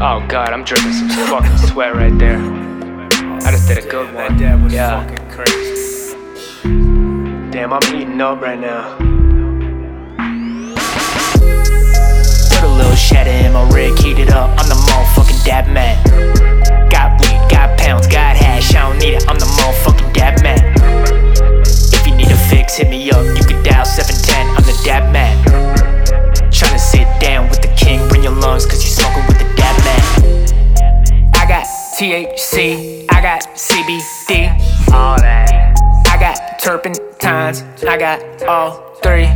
Oh, god, I'm dripping some fucking sweat right there. I just did a good one. That dad was yeah. fucking crazy. Damn, I'm heating up right now. Put a little shatter in my rig, heat it up. I'm the motherfucking dab man. THC, I got CBD. All that. I got turpentines, I got all three.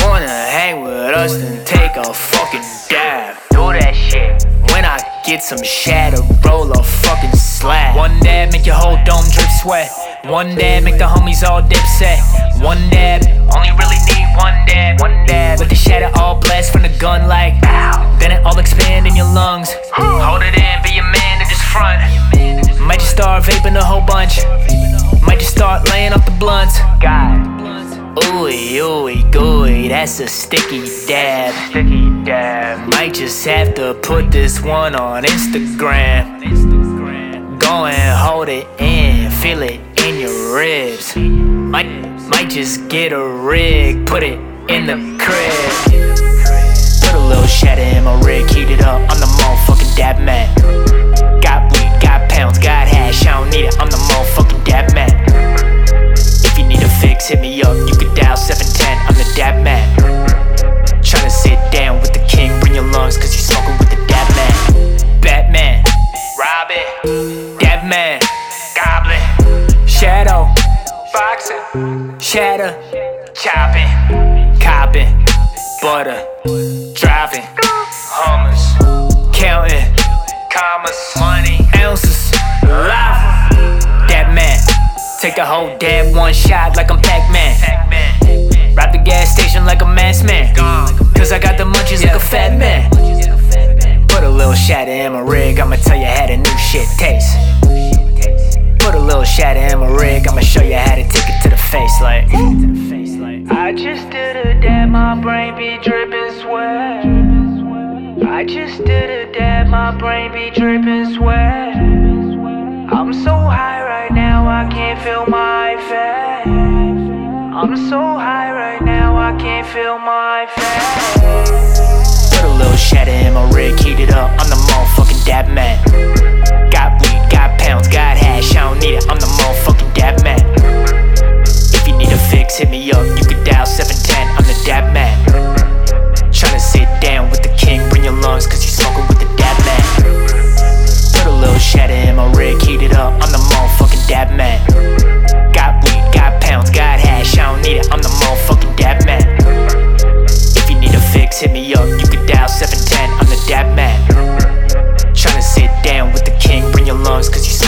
Wanna hang with us, then take a fucking dab. Do that shit. When I get some shatter, roll a fucking slab. One dab make your whole dome drip sweat. One dab make the homies all dip set. One dab, only really need one dab. One dab, with the shatter all blast from the gun start vaping a whole bunch. Might just start laying off the blunts. God. Ooey, ooey, gooey, that's a sticky dab. Sticky dab. Might just have to put this one on Instagram. Go and hold it in, feel it in your ribs. Might, might just get a rig, put it in the crib. Put a little shatter in my rig, heat it up. I'm the motherfucking dab man. Up. You can dial 710. I'm the dab man. Tryna sit down with the king. Bring your lungs, cause you smoking with the dab man. Batman, Robin, dab man, Goblin, Shadow, Boxing, Shatter, Chopping, Copping, Butter, Driving, Hummers, a whole dab, one shot like I'm Pac Man. Rob the gas station like a mass man. Cause I got the munchies like a fat man. Put a little shatter in my rig, I'ma tell you how the new shit tastes. Put a little shatter in my rig, I'ma show you how to take it to the face like. I just did a dab, my brain be dripping sweat. I just did a dab, my brain be dripping sweat. I'm so high feel my face. I'm so high right now, I can't feel my face. Put a little shatter in my rig, heat it up. I'm the motherfucking dab man. cause you